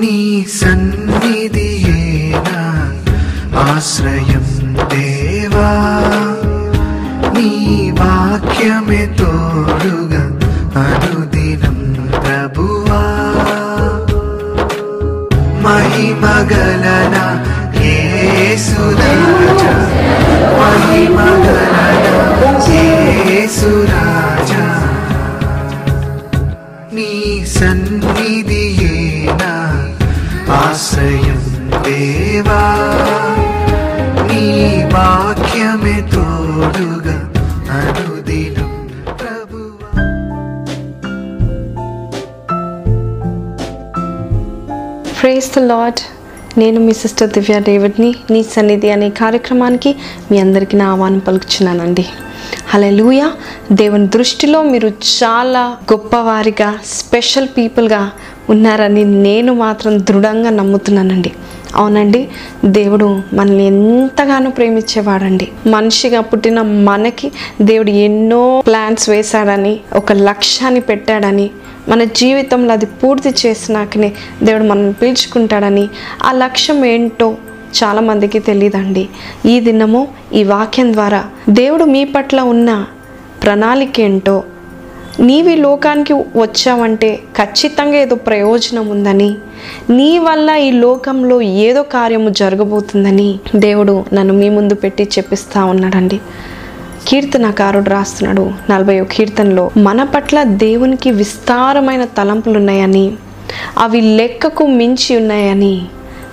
నీ సన్నిధియేనా? ఆశ్రయం దేవా నీ వాక్యమే తోడుగా అనుదినం ప్రభువా. మహిమగలన యేసురాజా మహిమగలన యేసురాజా. వాక్యమే తోడుగా అనుదినం ప్రేస్ ద లాడ్ నేను మీ సిస్టర్ దివ్య డేవిడ్ని నీ సన్నిధి అనే కార్యక్రమానికి మీ అందరికీ నా ఆహ్వానం పలుకుచున్నానండి. లూయ దేవుని దృష్టిలో మీరు చాలా గొప్పవారిగా స్పెషల్ పీపుల్గా ఉన్నారని నేను మాత్రం దృఢంగా నమ్ముతున్నానండి. అవునండి. దేవుడు మనల్ని ఎంతగానో ప్రేమించేవాడండి. మనిషిగా పుట్టిన మనకి దేవుడు ఎన్నో ప్లాన్స్ వేశాడని ఒక లక్ష్యాన్ని పెట్టాడని మన జీవితంలో అది పూర్తి చేసినాకనే దేవుడు మనల్ని పిలుచుకుంటాడని ఆ లక్ష్యం ఏంటో చాలామందికి తెలియదండి ఈ దినము ఈ వాక్యం ద్వారా దేవుడు మీ పట్ల ఉన్న ప్రణాళిక ఏంటో నీవి లోకానికి వచ్చావంటే ఖచ్చితంగా ఏదో ప్రయోజనం ఉందని. నీ వల్ల ఈ లోకంలో ఏదో కార్యము జరగబోతుందని దేవుడు నన్ను మీ ముందు పెట్టి చెప్పిస్తా ఉన్నాడండి. కీర్తనకారుడు రాస్తున్నాడు. నలభై కీర్తనలో మన పట్ల దేవునికి విస్తారమైన తలంపులు ఉన్నాయని అవి లెక్కకు మించి ఉన్నాయని.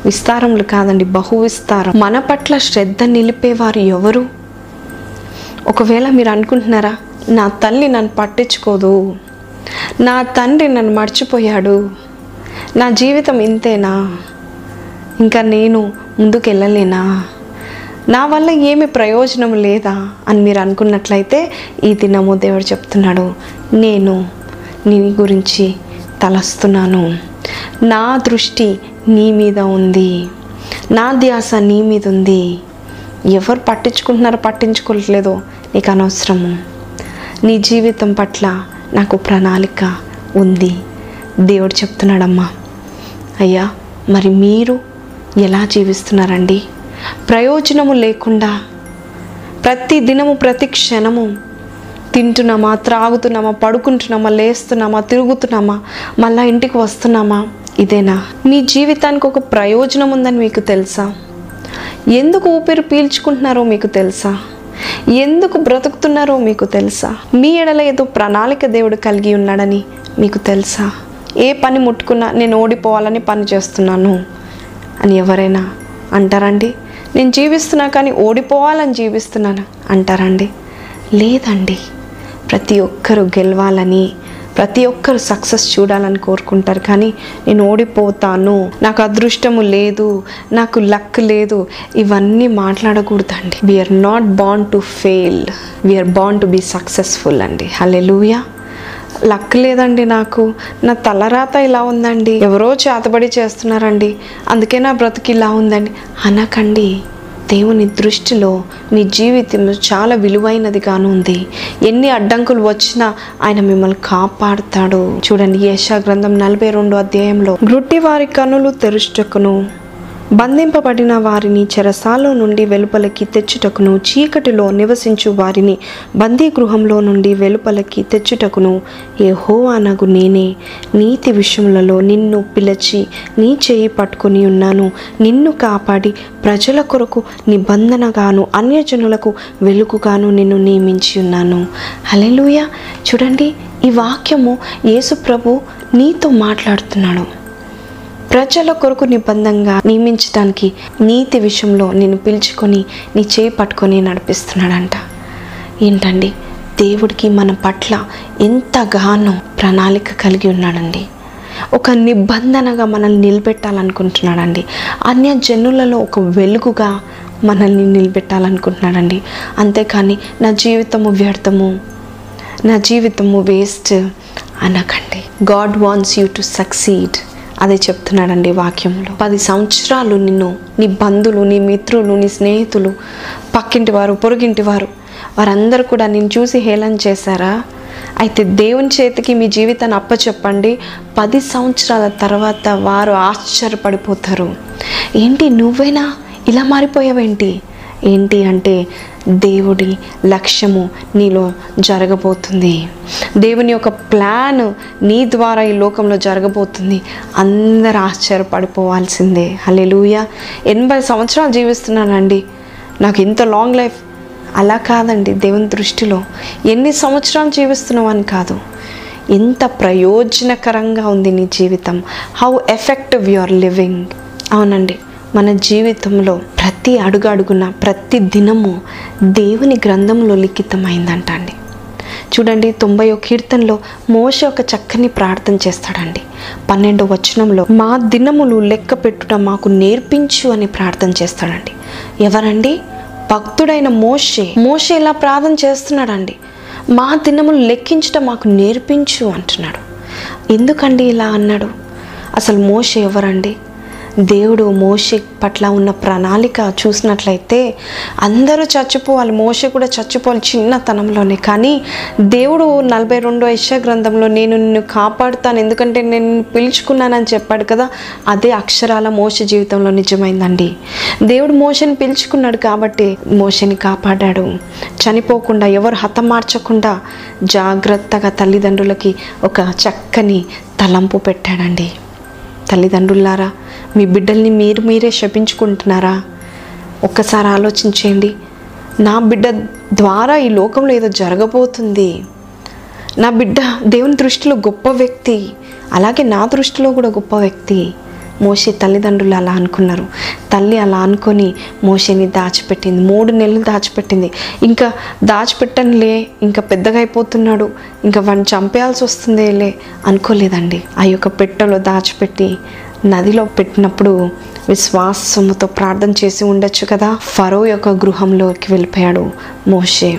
విస్తారములు కాదండి బహు విస్తారం. మన పట్ల శ్రద్ధ నిలిపేవారు ఎవరు? ఒకవేళ మీరు అనుకుంటున్నారా నా తల్లి నన్ను పట్టించుకోదు. నా తండ్రి నన్ను మర్చిపోయాడు. నా జీవితం ఇంతేనా? ఇంకా నేను ముందుకు వెళ్ళలేనా నా వల్ల ఏమి ప్రయోజనం లేదా అని మీరు అనుకున్నట్లయితే ఈ దినము దేవుడు చెప్తున్నాడు. నేను నీ గురించి తలస్తున్నాను. నా దృష్టి నీ మీద ఉంది. నా ధ్యాస నీ మీద ఉంది. ఎవరు పట్టించుకుంటున్నారో పట్టించుకోవట్లేదో నీకు అనవసరము. నీ జీవితం పట్ల నాకు ప్రణాళిక ఉంది. దేవుడు చెప్తున్నాడమ్మా. అయ్యా మరి మీరు ఎలా జీవిస్తున్నారండి? ప్రయోజనము లేకుండా ప్రతి దినము ప్రతి క్షణము తింటున్నామా త్రాగుతున్నామా పడుకుంటున్నామా లేస్తున్నామా తిరుగుతున్నామా మళ్ళా ఇంటికి వస్తున్నామా? ఇదేనా? మీ జీవితానికి ఒక ప్రయోజనం ఉందని మీకు తెలుసా? ఎందుకు ఊపిరి పీల్చుకుంటున్నారో మీకు తెలుసా? ఎందుకు బ్రతుకుతున్నారో మీకు తెలుసా? మీ ఎడల ఏదో ప్రణాళిక దేవుడు కలిగి ఉన్నాడని మీకు తెలుసా? ఏ పని ముట్టుకున్నా నేను ఓడిపోవాలని పని చేస్తున్నాను అని ఎవరైనా అంటారండి? నేను జీవిస్తున్నా కానీ ఓడిపోవాలని జీవిస్తున్నాను అంటారండి? లేదండి. ప్రతి ఒక్కరూ గెలవాలని ప్రతి ఒక్కరు సక్సెస్ చూడాలని కోరుకుంటారు. కానీ నేను ఓడిపోతాను నాకు అదృష్టము లేదు నాకు లక్ లేదు ఇవన్నీ మాట్లాడకూడదండి. We're not bound to fail we're bound to be successful అండి. హలెలూయా లక్ లేదండి నాకు. నా తలరాత ఇలా ఉందండి. ఎవరో చేతబడి చేస్తున్నారండి. అందుకే నా బ్రతుకు ఇలా ఉందండి. అనకండి. దేవుని దృష్టిలో నీ జీవితం చాలా విలువైనదిగాను ఉంది. ఎన్ని అడ్డంకులు వచ్చినా ఆయన మిమ్మల్ని కాపాడుతాడు. చూడండి యశా గ్రంథం నలభై రెండు అధ్యాయంలో గ్రుట్టి వారి కనులు తెరుచుటకును బంధింపబడిన వారిని చెరసాలో నుండి వెలుపలకి తెచ్చుటకును చీకటిలో నివసించు వారిని బందీ గృహంలో నుండి వెలుపలకి తెచ్చుటకును. యెహోవానగు నేనే. నీతి విషయములలో నిన్ను పిలిచి నీ చేయి పట్టుకుని ఉన్నాను. నిన్ను కాపాడి ప్రజల కొరకు నిబంధనగాను అన్యజనులకు వెలుగుగాను నిన్ను నియమించి ఉన్నాను. హలెలుయ చూడండి ఈ వాక్యము యేసు ప్రభు నీతో మాట్లాడుతున్నాడు. ప్రజల కొరకు నిబంధంగా నియమించడానికి నీతి విషయంలో నేను పిలుచుకొని నీ చేయి పట్టుకొని నడిపిస్తున్నాడంట. ఏంటండి? దేవుడికి మన పట్ల ఎంతగానో ప్రణాళిక కలిగి ఉన్నాడండి? ఒక నిబంధనగా మనల్ని నిలబెట్టాలనుకుంటున్నాడండి. అన్య జనులలో ఒక వెలుగుగా మనల్ని నిలబెట్టాలనుకుంటున్నాడండి. అంతేకాని నా జీవితము వ్యర్థము నా జీవితము వేస్ట్ అనకండి. God wants you to succeed. అదే చెప్తున్నాడండి వాక్యంలో. పది సంవత్సరాలు నిన్ను నీ బంధువులు నీ మిత్రులు నీ స్నేహితులు పక్కింటి వారు పొరుగింటి వారు వారందరూ కూడా నేను చూసి హేళన చేశారా? అయితే దేవుని చేతికి మీ జీవితాన్ని అప్పచెప్పండి. పది సంవత్సరాల తర్వాత వారు ఆశ్చర్యపడిపోతారు. ఏంటి నువ్వేనా? ఇలా మారిపోయావేంటి? ఏంటి అంటే దేవుడి లక్ష్యము నీలో జరగబోతుంది. దేవుని యొక్క ప్లాన్ నీ ద్వారా ఈ లోకంలో జరగబోతుంది. అందరు ఆశ్చర్యపడిపోవాల్సిందే. హల్లెలూయా. ఎనభై సంవత్సరాలు జీవిస్తున్నానండి. నాకు ఇంత లాంగ్ లైఫ్ అలా కాదండి దేవుని దృష్టిలో. ఎన్ని సంవత్సరాలు జీవిస్తున్నావు అని కాదు. ఎంత ప్రయోజనకరంగా ఉంది నీ జీవితం. How effective you are living అవునండి. మన జీవితంలో ప్రతి అడుగు అడుగున ప్రతి దినము దేవుని గ్రంథంలో లిఖితమైందంట అండి చూడండి తొంభై ఒక కీర్తనలో మోష ఒక చక్కని ప్రార్థన చేస్తాడండి. పన్నెండో వచనంలో మా దినములు లెక్క పెట్టుట మాకు నేర్పించు అని ప్రార్థన చేస్తాడండి. ఎవరండి? భక్తుడైన మోషే. మోషే ఇలా ప్రార్థన చేస్తున్నాడండి. మా దినములు లెక్కించటం మాకు నేర్పించు అంటున్నాడు. ఎందుకండి ఇలా అన్నాడు? అసలు మోషే ఎవరండి? దేవుడు మోషే పట్ల ఉన్న ప్రణాళిక చూసినట్లయితే అందరూ చచ్చిపోవాలి. మోషే కూడా చచ్చిపోవాలి చిన్నతనంలోనే. కానీ దేవుడు నలభై రెండో యశ గ్రంథంలో నేను నిన్ను కాపాడుతాను ఎందుకంటే నేను పిలుచుకున్నానని చెప్పాడు కదా అదే అక్షరాల మోష జీవితంలో నిజమైందండి. దేవుడు మోషని పిలుచుకున్నాడు కాబట్టి మోషని కాపాడాడు. చనిపోకుండా ఎవరు హతమార్చకుండా జాగ్రత్తగా తల్లిదండ్రులకి ఒక చక్కని తలంపు పెట్టాడండి. తల్లిదండ్రులారా మీ బిడ్డల్ని మీరు మీరే శపించుకుంటున్నారా? ఒక్కసారి ఆలోచించేయండి. నా బిడ్డ ద్వారా ఈ లోకంలో ఏదో జరగబోతుంది. నా బిడ్డ దేవుని దృష్టిలో గొప్ప వ్యక్తి అలాగే నా దృష్టిలో కూడా గొప్ప వ్యక్తి. మోషే తల్లిదండ్రులు అలా అనుకున్నారు. తల్లి అలా అనుకొని మోషేని దాచిపెట్టింది. మూడు నెలలు దాచిపెట్టింది. ఇంకా దాచిపెట్టనులే ఇంకా పెద్దగా అయిపోతున్నాడు ఇంకా వాడిని చంపేయాల్సి వస్తుందేలే అనుకోలేదండి. ఆ యొక్క పెట్టెలో దాచిపెట్టి నదిలో పెట్టినప్పుడు విశ్వాసముతో ప్రార్థన చేసి ఉండొచ్చు కదా? ఫరో యొక్క గృహంలోకి వెళ్ళిపోయాడు మోషే.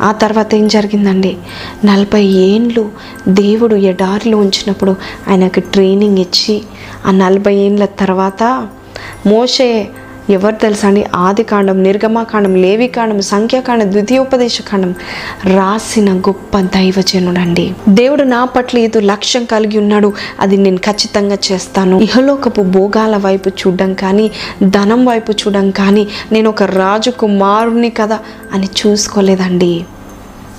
ఆ తర్వాత ఏం జరిగిందండి? నలభై ఏండ్లు దేవుడు ఎడారిలో ఉంచినప్పుడు ఆయనకు ట్రైనింగ్ ఇచ్చి ఆ నలభై ఏండ్ల తర్వాత మోషే ఎవరు తెలుసా అని ఆదికాండం నిర్గమాకాండం లేవికాండం సంఖ్యాకాండం ద్వితీయోపదేశకాండం రాసిన గొప్ప దైవజనుడండి. దేవుడు నా పట్ల ఏదో లక్ష్యం కలిగి ఉన్నాడు. అది నేను ఖచ్చితంగా చేస్తాను. ఇహలోకపు భోగాల వైపు చూడడం కానీ ధనం వైపు చూడడం కానీ నేను ఒక రాజు కుమారుని కదా అని చూసుకోలేదండి.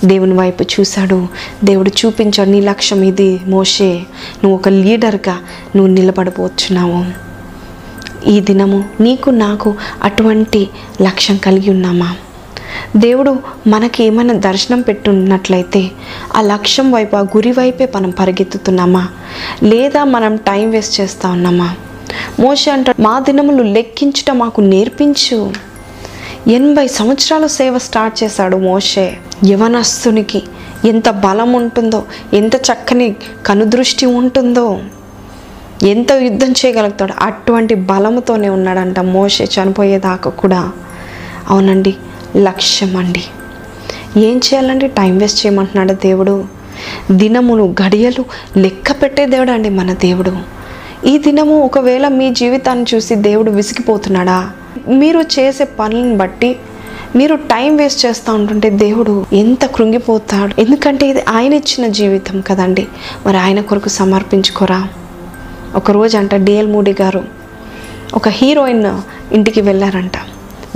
దేవుని వైపు చూశాడు. దేవుడు చూపించాడు నీ లక్ష్యం ఇది మోషే. నువ్వు ఒక లీడర్గా నువ్వు నిలబడబోతున్నావు ఈ దినము నీకు నాకు అటువంటి లక్ష్యం కలిగి ఉన్నామా? దేవుడు మనకి ఏమైనా దర్శనం పెట్టున్నట్లయితే ఆ లక్ష్యం వైపు ఆ గురి వైపే మనం పరిగెత్తుతున్నామా? లేదా మనం టైం వేస్ట్ చేస్తూ ఉన్నామా? మోష అంటాడు మా దినములు లెక్కించుట మాకు నేర్పించు. ఎనభై సంవత్సరాలు సేవ స్టార్ట్ చేశాడు మోషే. యవనస్తునికి ఎంత బలం ఉంటుందో ఎంత చక్కని కనుదృష్టి ఉంటుందో. ఎంత యుద్ధం చేయగలుగుతాడు? అటువంటి బలముతోనే ఉన్నాడంట మోషే చనిపోయేదాకా కూడా. అవునండి లక్ష్యం అండి ఏం చేయాలండి? టైం వేస్ట్ చేయమంటున్నాడు దేవుడు. దినమును గడియలు లెక్క పెట్టే దేవుడు అండి మన దేవుడు. ఈ దినము ఒకవేళ మీ జీవితాన్ని చూసి దేవుడు విసిగిపోతున్నాడా? మీరు చేసే పనులను బట్టి మీరు టైం వేస్ట్ చేస్తూ ఉంటుంటే దేవుడు ఎంత కృంగిపోతాడు? ఎందుకంటే ఇది ఆయన ఇచ్చిన జీవితం కదండి. మరి ఆయన కొరకు సమర్పించుకోరా? ఒకరోజు అంట డిఎల్ మూడి గారు ఒక హీరోయిన్ ఇంటికి వెళ్ళారంట.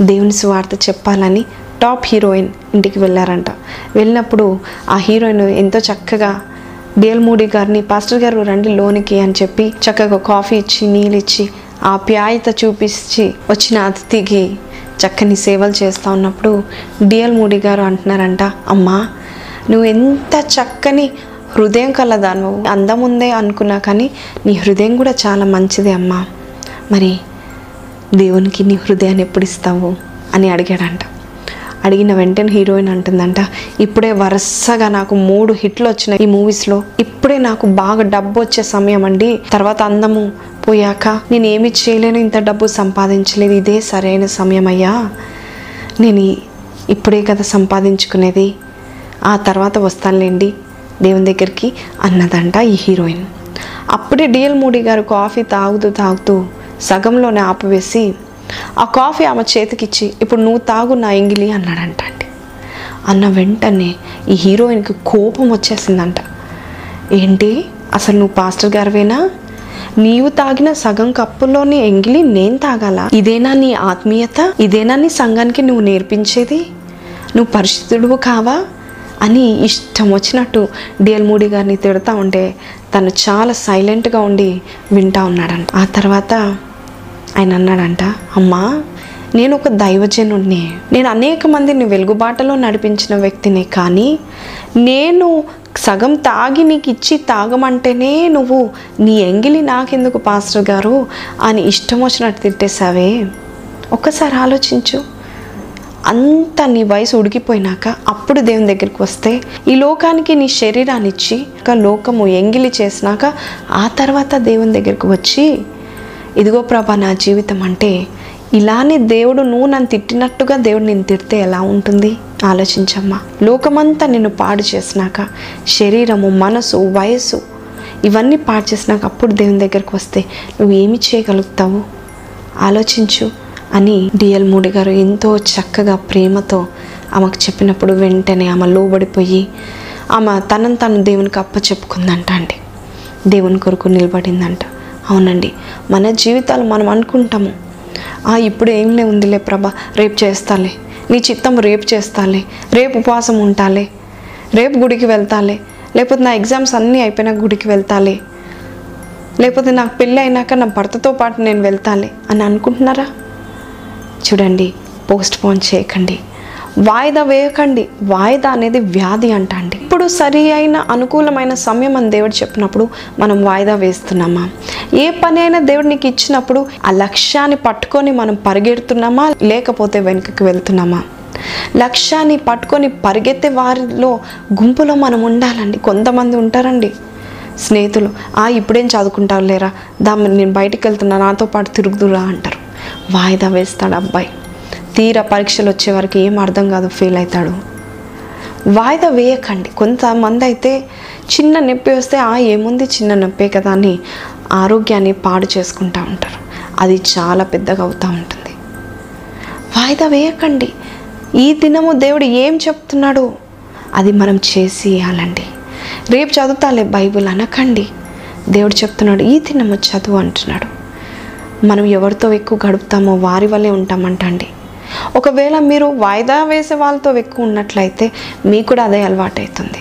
దేవుని సువార్త చెప్పాలని టాప్ హీరోయిన్ ఇంటికి వెళ్ళారంట. వెళ్ళినప్పుడు ఆ హీరోయిన్ ఎంతో చక్కగా డిఎల్ మూడి గారిని పాస్టర్ గారు రండి లోనికి అని చెప్పి చక్కగా కాఫీ ఇచ్చి నీళ్ళు ఇచ్చి ఆప్యాయత చూపించి వచ్చిన అతిథికి చక్కని సేవలు చేస్తూ ఉన్నప్పుడు డిఎల్ మూడి గారు అంటున్నారంట అమ్మా నువ్వు ఎంత చక్కని హృదయం కలదాను అందం ఉందే అనుకున్నా కానీ నీ హృదయం కూడా చాలా మంచిదే అమ్మా. మరి దేవునికి నీ హృదయాన్ని ఎప్పుడు ఇస్తావు అని అడిగాడంట. అడిగిన వెంటనే హీరోయిన్ అంటుందంట ఇప్పుడే వరుసగా నాకు మూడు హిట్లు వచ్చినాయి ఈ మూవీస్లో. ఇప్పుడే నాకు బాగా డబ్బు వచ్చే సమయం అండి. తర్వాత అందము పోయాక నేను ఏమి చేయలేను ఇంత డబ్బు సంపాదించలేదు. ఇదే సరైన సమయం అయ్యా. నేను ఇప్పుడే కదా సంపాదించుకునేది. ఆ తర్వాత వస్తానులేండి. దేవుని దగ్గరికి అన్నదంట ఈ హీరోయిన్. అప్పుడే డిఎల్ మూడి గారు కాఫీ తాగుతూ తాగుతూ సగంలోనే ఆపివేసి ఆ కాఫీ ఆమె చేతికిచ్చి ఇప్పుడు నువ్వు తాగు నా ఎంగిలి అన్నాడంట అండి. అన్న వెంటనే ఈ హీరోయిన్కి కోపం వచ్చేసిందంట. ఏంటి? అసలు నువ్వు పాస్టర్ గారివేనా? నీవు తాగిన సగం కప్పులోని ఎంగిలి నేను తాగాల? ఇదేనా నీ ఆత్మీయత? ఇదేనా నీ సంఘానికి నువ్వు నేర్పించేది? నువ్వు పరిశుద్ధుడువు కావా? అని ఇష్టం వచ్చినట్టు డిఎల్ మూడి గారిని తిడతా ఉంటే తను చాలా సైలెంట్గా ఉండి వింటా ఉన్నాడంట. ఆ తర్వాత ఆయన అన్నాడంట అమ్మా నేను ఒక దైవజనుడిని నేను అనేక మందిని వెలుగుబాటలో నడిపించిన వ్యక్తిని కానీ నేను సగం తాగి నీకు ఇచ్చి తాగమంటేనే నువ్వు నీ ఎంగిలి నాకెందుకు పాస్టర్ గారు? అని ఇష్టం వచ్చినట్టు తిట్టేశావే. ఒక్కసారి ఆలోచించు. అంత నీ వయసు ఉడికిపోయినాక అప్పుడు దేవుని దగ్గరికి వస్తే ఈ లోకానికి నీ శరీరాన్ని ఇచ్చి ఒక లోకము ఎంగిలి చేసినాక ఆ తర్వాత దేవుని దగ్గరికి వచ్చి ఇదిగో ప్రభా నా జీవితం అంటే ఇలానే దేవుడు నువ్వు నన్ను తిట్టినట్టుగా దేవుడు నేను తిడితే ఎలా ఉంటుంది? ఆలోచించమ్మా. లోకమంతా నిన్ను పాడు చేసినాక శరీరము మనసు వయసు ఇవన్నీ పాడు చేసినాక అప్పుడు దేవుని దగ్గరికి వస్తే నువ్వు ఏమి చేయగలుగుతావు? ఆలోచించు. అని డిఎల్ మూడి గారు ఎంతో చక్కగా ప్రేమతో ఆమెకు చెప్పినప్పుడు వెంటనే ఆమె లోబడిపోయి ఆమె తనను తను దేవునికి అప్ప చెప్పుకుందంట అండి. దేవుని కొరకు నిలబడిందంట. అవునండి మన జీవితాలు మనం అనుకుంటాము. "ఆ, ఇప్పుడు ఏంలే ఉందిలే ప్రభా రేపు చేస్తాలే. నీ చిత్తం రేపు చేస్తాలే. రేపు ఉపవాసం ఉంటాలే. రేపు గుడికి వెళ్తాలే. లేకపోతే నా ఎగ్జామ్స్ అన్నీ అయిపోయినా గుడికి వెళ్తాలే. లేకపోతే నాకు పెళ్ళి అయినాక నా భర్తతో పాటు నేను వెళ్తాలే అని అనుకుంటున్నారా? చూడండి పోస్ట్ పోన్ చేయకండి. వాయిదా వేయకండి. వాయిదా అనేది వ్యాధి అంట అండి ఇప్పుడు సరి అయిన అనుకూలమైన సమయం అని దేవుడు చెప్పినప్పుడు మనం వాయిదా వేస్తున్నామా? ఏ పని అయినా దేవుడు నీకు ఇచ్చినప్పుడు ఆ లక్ష్యాన్ని పట్టుకొని మనం పరిగెడుతున్నామా? లేకపోతే వెనుకకి వెళ్తున్నామా? లక్ష్యాన్ని పట్టుకొని పరిగెత్తే వారిలో గుంపులో మనం ఉండాలండి. కొంతమంది ఉంటారండి. స్నేహితులు ఆ ఇప్పుడేం చదువుకుంటావు లేరా దా నేను బయటికి వెళ్తున్నా నాతో పాటు తిరుగుదురా అంటారు. వాయిదా వేస్తాడు అబ్బాయి. తీరా పరీక్షలు వచ్చే వరకు ఏం అర్థం కాదు ఫెయిల్ అవుతాడు. వాయిదా వేయకండి. కొంతమంది అయితే చిన్న నొప్పి వస్తే ఆ ఏముంది చిన్న నొప్పే కదా అని ఆరోగ్యాన్ని పాడు చేసుకుంటూ ఉంటారు. అది చాలా పెద్దగా అవుతూ ఉంటుంది. వాయిదా వేయకండి. ఈ దినము దేవుడు ఏం చెప్తున్నాడు? అది మనం చేసి ఇవ్వాలండి రేపు చదువుతాలే బైబిల్ అనకండి. దేవుడు చెప్తున్నాడు ఈ దినము చదువు అంటున్నాడు. మనం ఎవరితో ఎక్కువ గడుపుతామో వారి వల్లే ఉంటామంటండి. ఒకవేళ మీరు వాయిదా వేసే వాళ్ళతో ఎక్కువ ఉన్నట్లయితే మీకు కూడా అదే అలవాటు అవుతుంది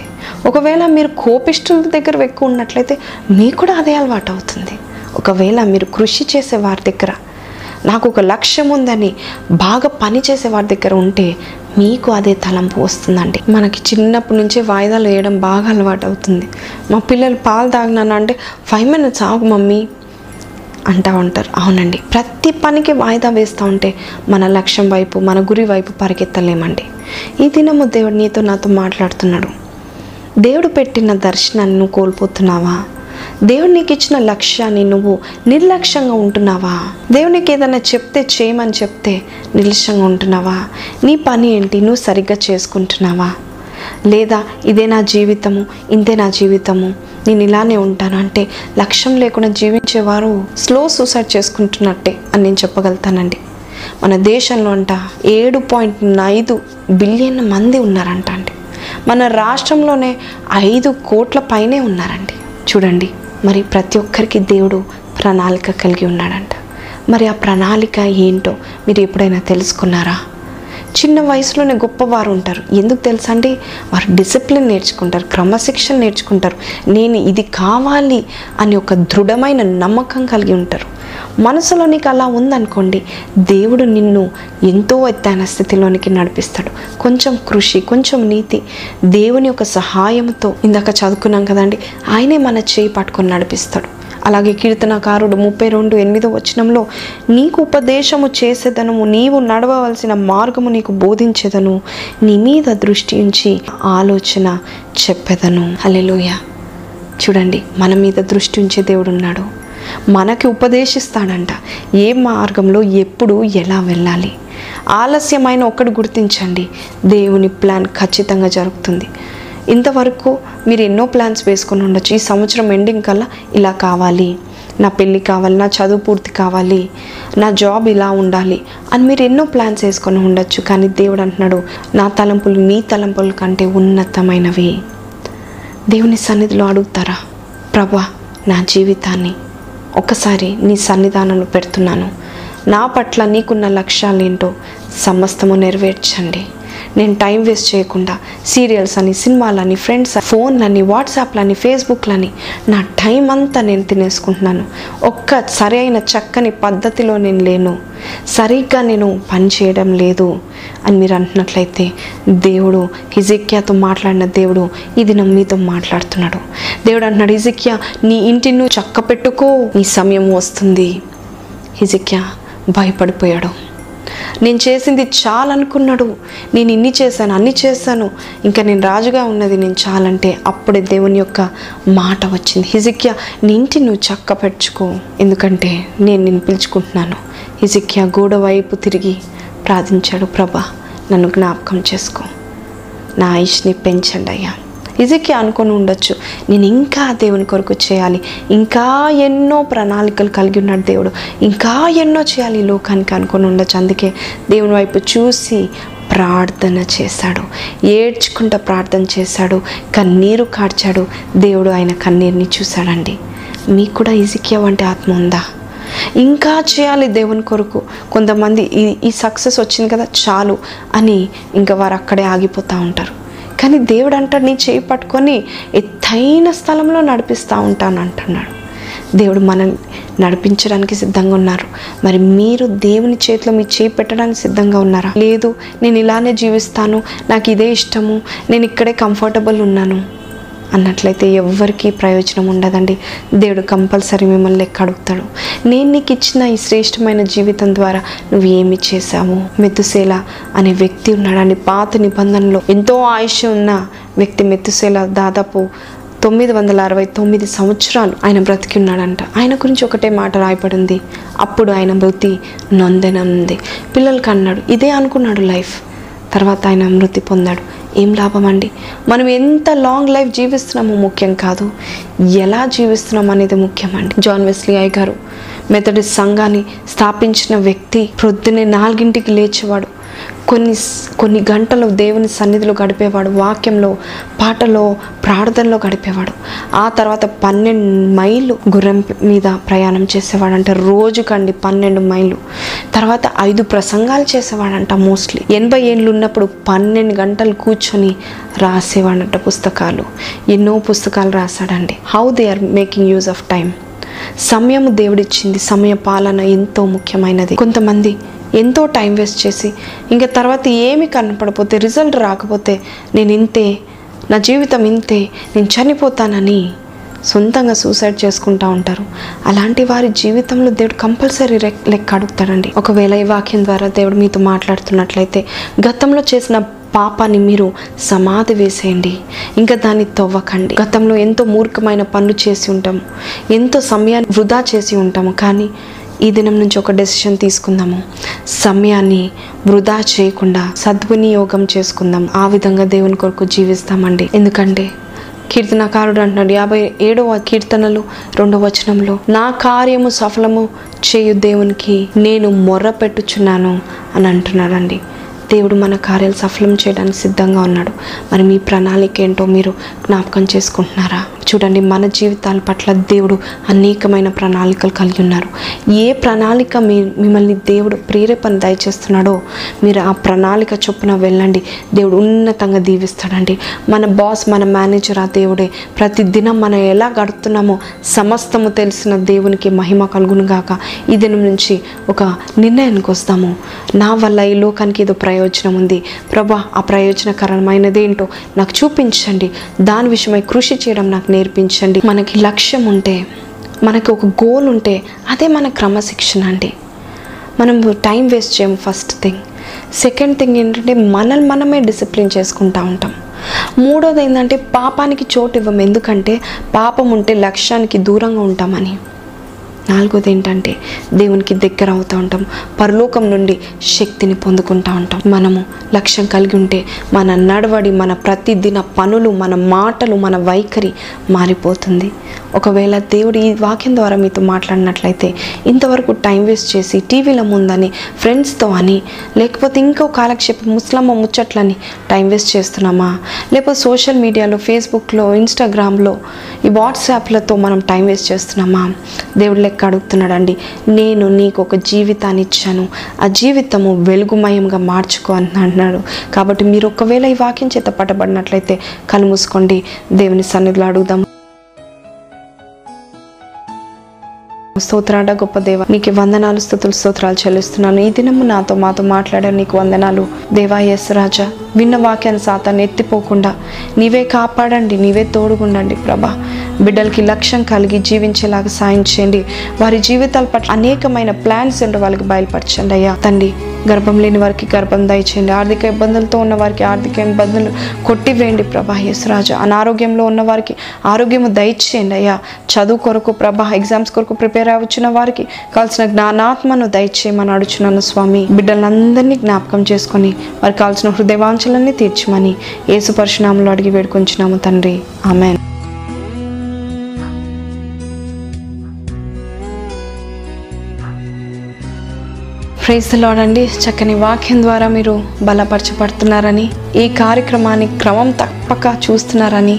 ఒకవేళ మీరు కోపిష్టుల దగ్గర ఎక్కువ ఉన్నట్లయితే మీకు కూడా అదే అలవాటు అవుతుంది ఒకవేళ మీరు కృషి చేసే వారి దగ్గర నాకు ఒక లక్ష్యం ఉందని బాగా పని చేసే వారి దగ్గర ఉంటే మీకు అదే తలంపు వస్తుందండి. మనకి చిన్నప్పటి నుంచే వాయిదాలు వేయడం బాగా అలవాటు అవుతుంది మా పిల్లలు పాలు తాగినానంటే ఫైవ్ మినిట్స్ ఆగు మమ్మీ. అంటా ఉంటారు. అవునండి. ప్రతి పనికి వాయిదా వేస్తూ ఉంటే మన లక్ష్యం వైపు మన గురి వైపు పరిగెత్తలేమండి. ఈ దినము దేవుడు నీతో నాతో మాట్లాడుతున్నాడు. దేవుడు పెట్టిన దర్శనాన్ని నువ్వు కోల్పోతున్నావా? దేవుడు నీకు ఇచ్చిన లక్ష్యాన్ని నువ్వు నిర్లక్ష్యంగా ఉంటున్నావా? దేవుడు నీకు ఏదైనా చెప్తే చేయమని చెప్తే నిర్లక్ష్యంగా ఉంటున్నావా? నీ పని ఏంటి? నువ్వు సరిగ్గా చేసుకుంటున్నావా? లేదా ఇదే నా జీవితము ఇంతే నా జీవితము? నేను ఇలానే ఉంటాను. అంటే లక్ష్యం లేకుండా జీవించేవారు స్లో సూసైడ్ చేసుకుంటున్నట్టే అని నేను చెప్పగలుగుతానండి. మన దేశంలో అంట ఏడు పాయింట్ ఐదు బిలియన్ మంది ఉన్నారంట అండి. మన రాష్ట్రంలోనే ఐదు కోట్ల పైనే ఉన్నారండి. చూడండి మరి ప్రతి ఒక్కరికి దేవుడు ప్రణాళిక కలిగి ఉన్నాడంట. మరి ఆ ప్రణాళిక ఏంటో మీరు ఎప్పుడైనా తెలుసుకున్నారా? చిన్న వయసులోనే గొప్పవారు ఉంటారు. ఎందుకు తెలుసా అండి? వారు డిసిప్లిన్ నేర్చుకుంటారు క్రమశిక్షణ నేర్చుకుంటారు. నేను ఇది కావాలి అని ఒక దృఢమైన నమ్మకం కలిగి ఉంటారు. మనసులో నీకు అలా ఉందనుకోండి దేవుడు నిన్ను ఎంతో ఎత్తైన స్థితిలోనికి నడిపిస్తాడు. కొంచెం కృషి కొంచెం నీతి దేవుని యొక్క సహాయంతో ఇందాక చదువుకున్నాం కదండి ఆయనే మన చేయి పట్టుకొని నడిపిస్తాడు. అలాగే కీర్తనకారుడు ముప్పై రెండు ఎనిమిదో వచనంలో నీకు ఉపదేశము చేసేదనము నీవు నడవవలసిన మార్గము నీకు బోధించేదను నీ మీద దృష్టి ఉంచి ఆలోచన చెప్పేదను. హల్లెలూయ. చూడండి మన మీద దృష్టి ఉంచే దేవుడు ఉన్నాడు. మనకి ఉపదేశిస్తాడంట ఏ మార్గంలో ఎప్పుడు ఎలా వెళ్ళాలి. ఆలస్యమైన ఒకటి గుర్తించండి దేవుని ప్లాన్ ఖచ్చితంగా జరుగుతుంది. ఇంతవరకు మీరు ఎన్నో ప్లాన్స్ వేసుకొని ఉండొచ్చు. ఈ సంవత్సరం ఎండింగ్ కల్లా ఇలా కావాలి. నా పెళ్ళి కావాలి నా చదువు పూర్తి కావాలి నా జాబ్ ఇలా ఉండాలి అని మీరు ఎన్నో ప్లాన్స్ వేసుకొని ఉండొచ్చు. కానీ దేవుడు అంటున్నాడు నా తలంపులు నీ తలంపుల కంటే ఉన్నతమైనవి. దేవుని సన్నిధిలో అడుగుతారా? ప్రభా నా జీవితాన్ని ఒకసారి నీ సన్నిధానంలో పెడుతున్నాను. నా పట్ల నీకున్న లక్ష్యాలేంటో సమస్తము నెరవేర్చండి. నేను టైం వేస్ట్ చేయకుండా సీరియల్స్ అని సినిమాలని ఫ్రెండ్స్ ఫోన్లని వాట్సాప్లని ఫేస్బుక్లని నా టైం అంతా నేను తినేసుకుంటున్నాను. ఒక్క సరైన చక్కని పద్ధతిలో నేను లేను. సరిగ్గా నేను పని చేయడం లేదు అని మీరు అంటున్నట్లయితే దేవుడు హిజిక్యాతో మాట్లాడిన దేవుడు ఇది నమ్మితో మీతో మాట్లాడుతున్నాడు. దేవుడు అంటున్నాడు హిజిక్యా నీ ఇంటిని నువ్వు చక్క పెట్టుకో నీ సమయం వస్తుంది. హిజిక్యా భయపడిపోయాడు. నేను చేసింది చాలనుకున్నాడు. నేను ఇన్ని చేశాను అన్ని చేశాను. ఇంకా నేను రాజుగా ఉన్నది నేను చాలంటే అప్పుడే దేవుని యొక్క మాట వచ్చింది. హిజిక్యా నీ ఇంటి నువ్వు చక్క ఎందుకంటే నేను నిన్ను పిలుచుకుంటున్నాను. హిజిక్యా గోడ వైపు తిరిగి ప్రార్థించాడు ప్రభా నన్ను జ్ఞాపకం చేసుకో. నా ఆయుష్ని పెంచండి అయ్యా. ఇజికి అనుకొని ఉండొచ్చు. నేను ఇంకా దేవుని కొరకు చేయాలి. ఇంకా ఎన్నో ప్రణాళికలు కలిగి ఉన్నాడు దేవుడు. ఇంకా ఎన్నో చేయాలి ఈ లోకానికి అనుకొని ఉండొచ్చు. అందుకే దేవుని వైపు చూసి ప్రార్థన చేశాడు. ఏడ్చుకుంటూ ప్రార్థన చేశాడు. కన్నీరు కార్చాడు. దేవుడు ఆయన కన్నీరుని చూశాడండి. మీకు కూడా ఇజికియా వంటి ఆత్మ ఉందా? ఇంకా చేయాలి దేవుని కొరకు. కొంతమంది ఈ ఈ సక్సెస్ వచ్చింది కదా చాలు అని ఇంకా వారు అక్కడే ఆగిపోతూ ఉంటారు. కానీ దేవుడు అంటాడు నీ చేయి పట్టుకొని ఎత్తైన స్థలంలో నడిపిస్తూ ఉంటాను అంటున్నాడు. దేవుడు మనల్ని నడిపించడానికి సిద్ధంగా ఉన్నారు. మరి మీరు దేవుని చేతిలో మీ చేయి పెట్టడానికి సిద్ధంగా ఉన్నారా? లేదు నేను ఇలానే జీవిస్తాను నాకు ఇదే ఇష్టము నేను ఇక్కడే కంఫర్టబుల్ ఉన్నాను. అన్నట్లయితే ఎవ్వరికీ ప్రయోజనం ఉండదండి. దేవుడు కంపల్సరీ మిమ్మల్ని లెక్క అడుగుతాడు. నేను నీకు ఇచ్చిన ఈ శ్రేష్టమైన జీవితం ద్వారా నువ్వు ఏమి చేశావు? మెతుసేల అనే వ్యక్తి ఉన్నాడండి. పాత నిబంధనలో ఎంతో ఆయుష్ ఉన్న వ్యక్తి మెతుసేల దాదాపు తొమ్మిది వందల అరవై తొమ్మిది సంవత్సరాలు ఆయన బ్రతికి ఉన్నాడంట. ఆయన గురించి ఒకటే మాట రాయబడింది. అప్పుడు ఆయన మృతి నొందెనంది పిల్లలకి అన్నాడు ఇదే అనుకున్నాడు లైఫ్. తర్వాత ఆయన మృతి పొందాడు. ఏం లాభం అండి మనం ఎంత లాంగ్ లైఫ్ జీవిస్తున్నామో ముఖ్యం కాదు. ఎలా జీవిస్తున్నాం అనేది ముఖ్యమండి. జాన్ వెస్లీ అయ్య గారు మెథడిస్ట్ సంఘాన్ని స్థాపించిన వ్యక్తి ప్రొద్దునే నాలుగింటికి లేచేవాడు. కొన్ని కొన్ని గంటలు దేవుని సన్నిధిలో గడిపేవాడు వాక్యంలో పాటలో ప్రార్థనలో గడిపేవాడు. ఆ తర్వాత పన్నెండు మైళ్ళు గుర్రం మీద ప్రయాణం చేసేవాడు అంటే రోజుకండి పన్నెండు మైళ్ళు. తర్వాత ఐదు ప్రసంగాలు చేసేవాడంట మోస్ట్లీ. ఎనభై ఏళ్ళు ఉన్నప్పుడు పన్నెండు గంటలు కూర్చొని రాసేవాడంట పుస్తకాలు. ఎన్నో పుస్తకాలు రాశాడండి. How they are making use of time సమయం దేవుడిచ్చింది సమయ పాలన ఎంతో ముఖ్యమైనది. కొంతమంది ఎంతో టైం వేస్ట్ చేసి ఇంకా తర్వాత ఏమి కనపడపోతే రిజల్ట్ రాకపోతే నేను ఇంతే నా జీవితం ఇంతే నేను చనిపోతానని సొంతంగా సూసైడ్ చేసుకుంటూ ఉంటారు. అలాంటి వారి జీవితంలో దేవుడు కంపల్సరీ లెక్క అడుగుతాడండి. ఒకవేళ ఈ వాక్యం ద్వారా దేవుడు మీతో మాట్లాడుతున్నట్లయితే గతంలో చేసిన పాపాన్ని మీరు సమాధి వేసేయండి. ఇంకా దాన్ని తవ్వకండి. గతంలో ఎంతో మూర్ఖమైన పనులు చేసి ఉంటాము. ఎంతో సమయాన్ని వృధా చేసి ఉంటాము. కానీ ఈ దినం నుంచి ఒక డెసిషన్ తీసుకుందాము. సమయాన్ని వృధా చేయకుండా సద్వినియోగం చేసుకుందాం. ఆ విధంగా దేవుని కొరకు జీవిస్తామండి. ఎందుకంటే కీర్తనకారుడు అంటున్నాడు యాభై ఏడవ కీర్తనలు రెండవ వచనంలో నా కార్యము సఫలము చేయు దేవునికి నేను మొర్ర పెట్టుచున్నాను అని అంటున్నాడండి. దేవుడు మన కార్యాలు సఫలం చేయడానికి సిద్ధంగా ఉన్నాడు. మరి మీ ప్రణాళిక ఏంటో మీరు జ్ఞాపకం చేసుకుంటున్నారా? చూడండి మన జీవితాల పట్ల దేవుడు అనేకమైన ప్రణాళికలు కలిగి ఉన్నారు. ఏ ప్రణాళిక మీ మిమ్మల్ని దేవుడు ప్రేరేపణ దయచేస్తున్నాడో మీరు ఆ ప్రణాళిక చొప్పున వెళ్ళండి. దేవుడు ఉన్నతంగా దీవిస్తాడండి. మన బాస్ మన మేనేజర్ ఆ దేవుడే ప్రతి దినం మనం ఎలా గడుపుతున్నామో సమస్తము తెలిసిన దేవునికి మహిమ కలుగును గాక ఈ దినం నుంచి ఒక నిర్ణయానికి వస్తాము. నా వల్ల ఈ లోకానికి ఏదో ప్రయోజనం ఉంది. ప్రభా ఆ ప్రయోజనకరమైనది ఏంటో నాకు చూపించండి. దాని విషయమై కృషి చేయడం నాకు నేర్పించండి. మనకి లక్ష్యం ఉంటే మనకి ఒక గోల్ ఉంటే అదే మన క్రమశిక్షణ అండి. మనం టైం వేస్ట్ చేయము ఫస్ట్ థింగ్ సెకండ్ థింగ్ ఏంటంటే మనల్ని మనమే డిసిప్లిన్ చేసుకుంటూ ఉంటాం. మూడోది ఏంటంటే పాపానికి చోటు ఇవ్వం ఎందుకంటే పాపం ఉంటే లక్ష్యానికి దూరంగా ఉంటామని. నాలుగోది ఏంటంటే దేవునికి దగ్గర అవుతూ ఉంటాం. పరలోకం నుండి శక్తిని పొందుకుంటూ ఉంటాం. మనము లక్ష్యం కలిగి ఉంటే మన నడవడి మన ప్రతిదిన పనులు మన మాటలు మన వైఖరి మారిపోతుంది. ఒకవేళ దేవుడు ఈ వాక్యం ద్వారా మీతో మాట్లాడినట్లయితే ఇంతవరకు టైం వేస్ట్ చేసి టీవీల ముందని ఫ్రెండ్స్తో అని లేకపోతే ఇంకో కాలక్షేపం ముస్లమ్మ ముచ్చట్లని టైం వేస్ట్ చేస్తున్నామా? లేకపోతే సోషల్ మీడియాలో ఫేస్బుక్లో ఇన్స్టాగ్రామ్లో ఈ వాట్సాప్లతో మనం టైం వేస్ట్ చేస్తున్నామా దేవుడు లెక్క అడుగుతున్నాడండి నేను నీకు ఒక జీవితాన్ని ఇచ్చాను. ఆ జీవితము వెలుగుమయంగా మార్చుకో అంటున్నాడు. కాబట్టి మీరు ఒకవేళ ఈ వాక్యం చేత పట్టబడినట్లయితే కలుమూసుకోండి దేవుని సన్నిధిలో అడుగుదాం. స్తోత్రాడ గొప్ప దేవ నీకు వందనాలు స్థుతులు స్తోత్రాలు చెల్లిస్తున్నాను. ఈ దినము నాతో మాతో మాట్లాడారు నీకు వందనాలు. దేవా ఎస్ రాజా విన్న వాక్యాన్ని సాతాన్ని ఎత్తిపోకుండా నీవే కాపాడండి నీవే తోడుగుండండి ప్రభా. బిడ్డలకి లక్ష్యం కలిగి జీవించేలాగా సాయం చేయండి. వారి జీవితాల పట్ల అనేకమైన ప్లాన్స్ ఉండే వాళ్ళకి బయలుపరచండి అయ్యా. తండ్రి గర్భం లేని వారికి గర్భం దయచేయండి. ఆర్థిక ఇబ్బందులతో ఉన్న వారికి ఆర్థిక ఇబ్బందులు కొట్టివేయండి ప్రభా రాజా అనారోగ్యంలో ఉన్న వారికి ఆరోగ్యము దయచేయండి అయ్యా. చదువు కొరకు ప్రభా ఎగ్జామ్స్ కొరకు ప్రిపేర్ అవ్వచ్చిన వారికి కావాల్సిన జ్ఞానాత్మను దయచేయమని అడుచున్నాను స్వామి. బిడ్డలందరినీ జ్ఞాపకం చేసుకొని వారికి కావాల్సిన హృదయవాంఛలన్నీ తీర్చమని యేసు పరశునామంలో అడిగి వేడుకొంచున్నాము తండ్రి. ఆమెన్. ప్రైజ్ లాడ్ అండి. చక్కని వాక్యం ద్వారా మీరు బలపరచబడుతున్నారని ఈ కార్యక్రమాన్ని క్రమం తప్పక చూస్తున్నారని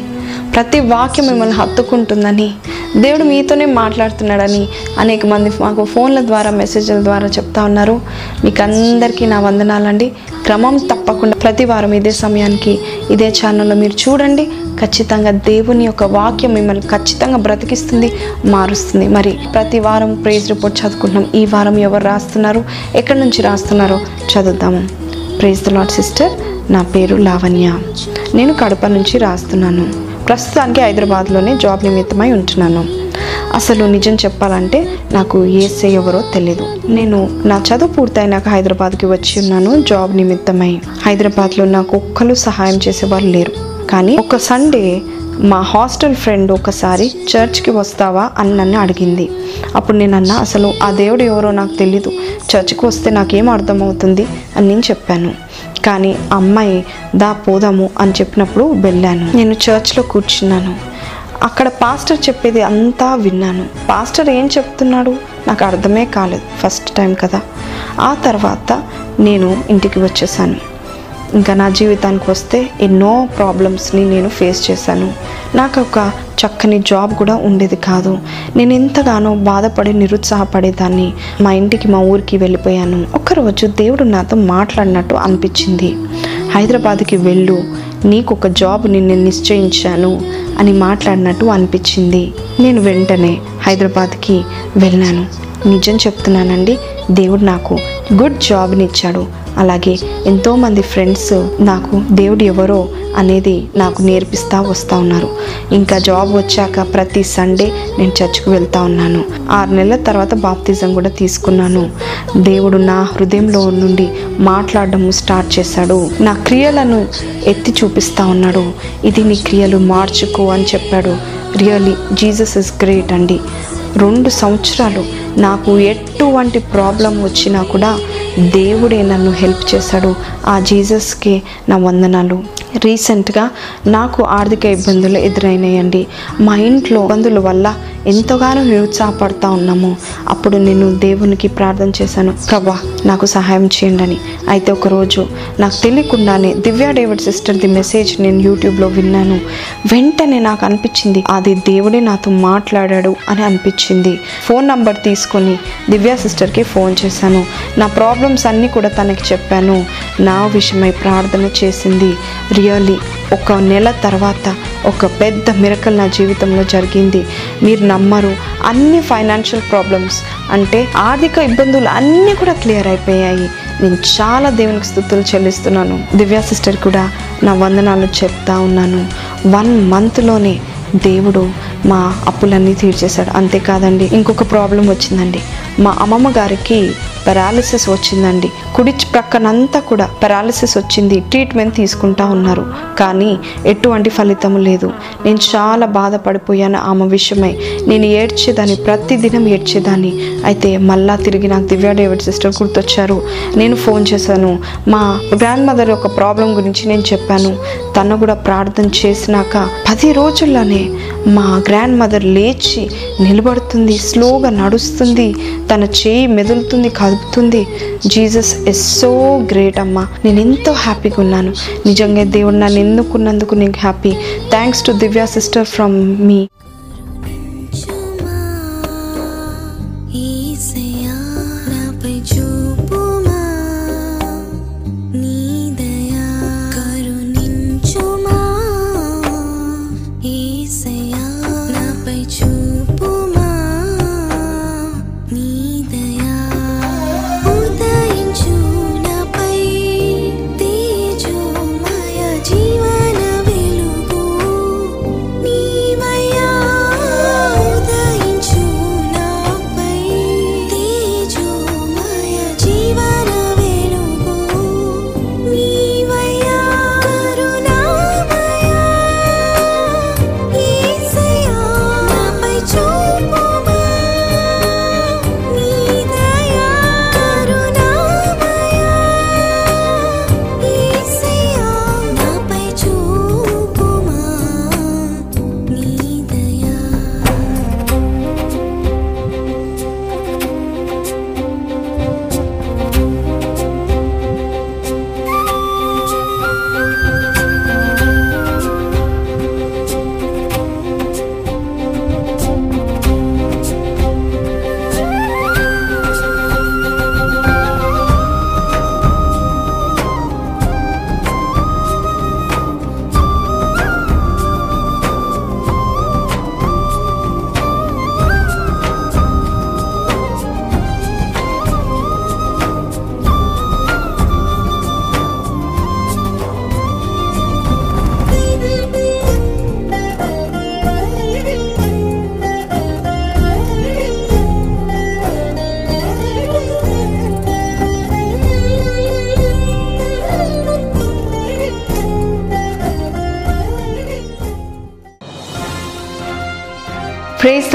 ప్రతి వాక్యం మిమ్మల్ని హత్తుకుంటుందని దేవుడు మీతోనే మాట్లాడుతున్నాడని అనేక మంది మాకు ఫోన్ల ద్వారా మెసేజ్ల ద్వారా చెప్తా ఉన్నారు. మీకు అందరికీ నా వందనాలండి. క్రమం తప్పకుండా ప్రతి వారం ఇదే సమయానికి ఇదే ఛానల్లో మీరు చూడండి. ఖచ్చితంగా దేవుని యొక్క వాక్యం మిమ్మల్ని ఖచ్చితంగా బ్రతికిస్తుంది మారుస్తుంది. మరి ప్రతి వారం ప్రేజ్ రిపోర్ట్ చదువుకుంటున్నాం. ఈ వారం ఎవరు రాస్తున్నారు? ఎక్కడి నుంచి రాస్తున్నారో చదువుతాము ప్రేజ్ ద లాడ్ సిస్టర్ నా పేరు లావణ్య. నేను కడప నుంచి రాస్తున్నాను. ప్రస్తుతానికి హైదరాబాద్లోనే జాబ్ నిమిత్తమై ఉంటున్నాను. అసలు నిజం చెప్పాలంటే నాకు ఏసే ఎవరో తెలియదు నేను నా చదువు పూర్తయినాక హైదరాబాద్కి వచ్చి ఉన్నాను జాబ్ నిమిత్తమై. హైదరాబాద్లో నాకు ఒక్కరు సహాయం చేసేవారు లేరు. కానీ ఒక సండే మా హాస్టల్ ఫ్రెండ్ ఒకసారి చర్చ్కి వస్తావా అని నన్ను అడిగింది. అప్పుడు నేను అన్నా అసలు ఆ దేవుడు ఎవరో నాకు తెలీదు. చర్చ్కి వస్తే నాకేం అర్థమవుతుంది? అని నేను చెప్పాను. కానీ అమ్మాయి దా పోదాము అని చెప్పినప్పుడు వెళ్ళాను. నేను చర్చ్లో కూర్చున్నాను. అక్కడ పాస్టర్ చెప్పేది అంతా విన్నాను. పాస్టర్ ఏం చెప్తున్నాడు? నాకు అర్థమే కాలేదు ఫస్ట్ టైం కదా. ఆ తర్వాత నేను ఇంటికి వచ్చేసాను. ఇంకా నా జీవితానికి వస్తే ఎన్నో ప్రాబ్లమ్స్ని నేను ఫేస్ చేశాను. నాకు ఒక చక్కని జాబ్ కూడా ఉండేది కాదు. నేను ఎంతగానో బాధపడి నిరుత్సాహపడేదాన్ని. మా ఇంటికి మా ఊరికి వెళ్ళిపోయాను. ఒకరోజు దేవుడు నాతో మాట్లాడినట్టు అనిపించింది. హైదరాబాద్కి వెళ్ళు. నీకు ఒక జాబ్ నేను నిశ్చయించాను అని మాట్లాడినట్టు అనిపించింది. నేను వెంటనే హైదరాబాద్కి వెళ్ళాను. నిజం చెప్తున్నానండి దేవుడు నాకు గుడ్ జాబ్ని ఇచ్చాడు. అలాగే ఎంతోమంది ఫ్రెండ్స్ నాకు దేవుడు ఎవరో అనేది నాకు నేర్పిస్తూ వస్తూ ఉన్నారు. ఇంకా జాబ్ వచ్చాక ప్రతి సండే నేను చర్చ్కు వెళ్తా ఉన్నాను. ఆరు నెలల తర్వాత బాప్తిజం కూడా తీసుకున్నాను. దేవుడు నా హృదయంలో నుండి మాట్లాడడం స్టార్ట్ చేశాడు. నా క్రియలను ఎత్తి చూపిస్తా ఉన్నాడు. ఇది నీ క్రియలు మార్చుకో అని చెప్పాడు. రియల్లీ జీసస్ ఇస్ గ్రేట్ అండి. రెండు సంవత్సరాలు నాకు ఎటువంటి ప్రాబ్లం వచ్చినా కూడా దేవుడే నన్ను హెల్ప్ చేశాడు. ఆ జీసస్కి నా వందనాలు. రీసెంట్గా నాకు ఆర్థిక ఇబ్బందులు ఎదురైనాయండి. మా ఇంట్లో ఇబ్బందుల వల్ల ఎంతగానో నిరుత్సాహపడతా ఉన్నాము. అప్పుడు నేను దేవునికి ప్రార్థన చేశాను ప్రభా నాకు సహాయం చేయండి అని అయితే ఒకరోజు నాకు తెలియకుండానే దివ్యా డేవిడ్ సిస్టర్ది మెసేజ్ నేను యూట్యూబ్లో విన్నాను. వెంటనే నాకు అనిపించింది అది దేవుడే నాతో మాట్లాడాడు అని అనిపించింది. ఫోన్ నంబర్ తీసుకొని దివ్యా సిస్టర్కి ఫోన్ చేశాను. నా ప్రాబ్లమ్స్ అన్నీ కూడా తనకి చెప్పాను. నా విషయమై ప్రార్థన చేసింది. రియల్లీ ఒక నెల తర్వాత ఒక పెద్ద మిరకల్ నా జీవితంలో జరిగింది. మీరు నమ్మరు అన్ని ఫైనాన్షియల్ ప్రాబ్లమ్స్ అంటే ఆర్థిక ఇబ్బందులు అన్నీ కూడా క్లియర్ అయిపోయాయి. నేను చాలా దేవునికి స్థుతులు చెల్లిస్తున్నాను. దివ్యా సిస్టర్ కూడా నా వందనాలు చెప్తా ఉన్నాను. వన్ మంత్లోనే దేవుడు మా అప్పులన్నీ తీర్చేశాడు. అంతేకాదండి ఇంకొక ప్రాబ్లం వచ్చిందండి. మా అమ్మమ్మ గారికి పెరాలిసిస్ వచ్చిందండి. కుడి ప్రక్కనంతా కూడా పెరాలిసిస్ వచ్చింది. ట్రీట్మెంట్ తీసుకుంటా ఉన్నారు. కానీ ఎటువంటి ఫలితం లేదు. నేను చాలా బాధపడిపోయాను ఆమె విషయమై. నేను ఏడ్చేదాన్ని ప్రతిదినం ఏడ్చేదాన్ని. అయితే మళ్ళా తిరిగి నాకు దివ్య డేవిడ్ సిస్టర్ గుర్తొచ్చారు. నేను ఫోన్ చేశాను. మా గ్రాండ్ మదర్ యొక్క ప్రాబ్లం గురించి నేను చెప్పాను. తను కూడా ప్రార్థన చేసినాక పది రోజుల్లోనే మా గ్రాండ్ మదర్ లేచి నిలబడుతుంది స్లోగా నడుస్తుంది. తన చేయి మెదులుతుంది కదుపుతుంది. జీసస్ ఇస్ సో గ్రేట్ అమ్మా. నేను ఎంతో హ్యాపీగా ఉన్నాను. నిజంగా దేవుడు నన్ను ఎందుకున్నందుకు నీకు happy? Thanks to Divya sister from me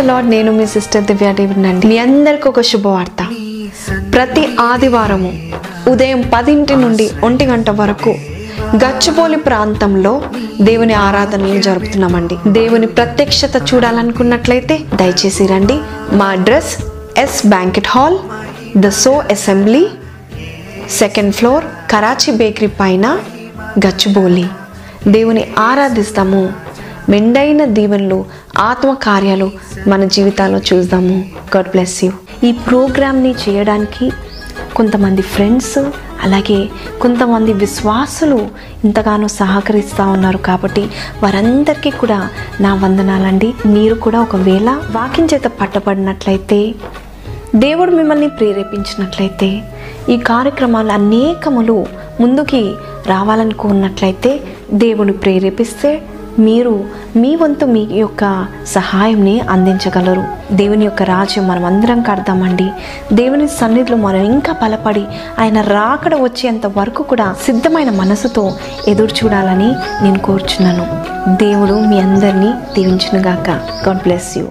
Lord నేను మీ సిస్టర్ దివ్య డేవిడ్ అండి మీ అందరికి ఒక శుభవార్త. ప్రతి ఆదివారము ఉదయం పదింటి నుండి ఒంటి గంట వరకు గచ్చిబౌలి ప్రాంతంలో దేవుని ఆరాధనలు జరుపుతున్నామండి. దేవుని ప్రత్యక్షత చూడాలనుకున్నట్లయితే దయచేసి రండి. మా address S banquet hall the so assembly second floor Karachi bakery పైన గచ్చిబోలి. దేవుని ఆరాధిస్తాము. మెండైన దీవెనలు ఆత్మకార్యాలు మన జీవితాల్లో చూద్దాము. గాడ్ బ్లెస్ యూ ఈ ప్రోగ్రామ్ని చేయడానికి కొంతమంది ఫ్రెండ్స్ అలాగే కొంతమంది విశ్వాసులు ఇంతగానో సహకరిస్తూ ఉన్నారు కాబట్టి వారందరికీ కూడా నా వందనాలండి. మీరు కూడా ఒకవేళ వాకింగ్ చేత పట్టబడినట్లయితే దేవుడు మిమ్మల్ని ప్రేరేపించినట్లయితే ఈ కార్యక్రమాలు అనేకములు ముందుకి రావాలనుకున్నట్లయితే దేవుడు ప్రేరేపిస్తే మీరు మీ వంతు మీ యొక్క సహాయంని అందించగలరు. దేవుని యొక్క రాజ్యం మనం అందరం కడదామండి దేవుని సన్నిధిలో మనం ఇంకా బలపడి ఆయన రాకడ వచ్చేంత వరకు కూడా సిద్ధమైన మనసుతో ఎదురు చూడాలని నేను కోరుచున్నాను. దేవుడు మీ అందరినీ దీవించునుగాక. God bless you